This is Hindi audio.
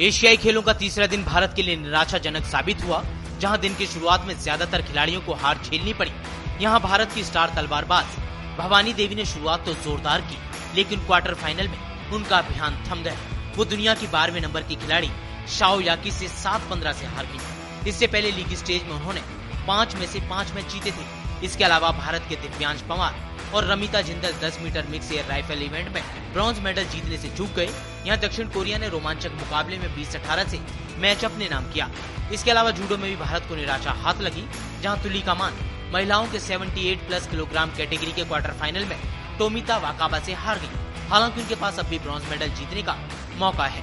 एशियाई खेलों का तीसरा दिन भारत के लिए निराशाजनक साबित हुआ, जहाँ दिन की शुरुआत में ज़्यादातर खिलाड़ियों को हार झेलनी पड़ी। यहाँ भारत की स्टार तलवारबाज भवानी देवी ने शुरुआत तो जोरदार की, लेकिन क्वार्टर फाइनल में उनका अभियान थम गया। वो दुनिया की बारहवें नंबर की खिलाड़ी शाओ याकी से सात पंद्रह से हार गई। इससे पहले लीग स्टेज में उन्होंने पाँच में से पाँच मैच जीते थे। इसके अलावा भारत के दिव्यांश पवार और Ramita Jindal 10 metre mix air rifle event में ब्रॉन्ज मेडल जीतने से चूक गए। यहाँ दक्षिण कोरिया ने रोमांचक मुकाबले में 20-18 से मैच अपने नाम किया। इसके अलावा जूडो में भी भारत को निराशा हाथ लगी, जहाँ तुलिका मान महिलाओं के 78 प्लस किलोग्राम कैटेगरी के क्वार्टर फाइनल में टोमिता वाकाबा से हार गई। हालाँकि उनके पास अब भी ब्रॉन्ज मेडल जीतने का मौका है।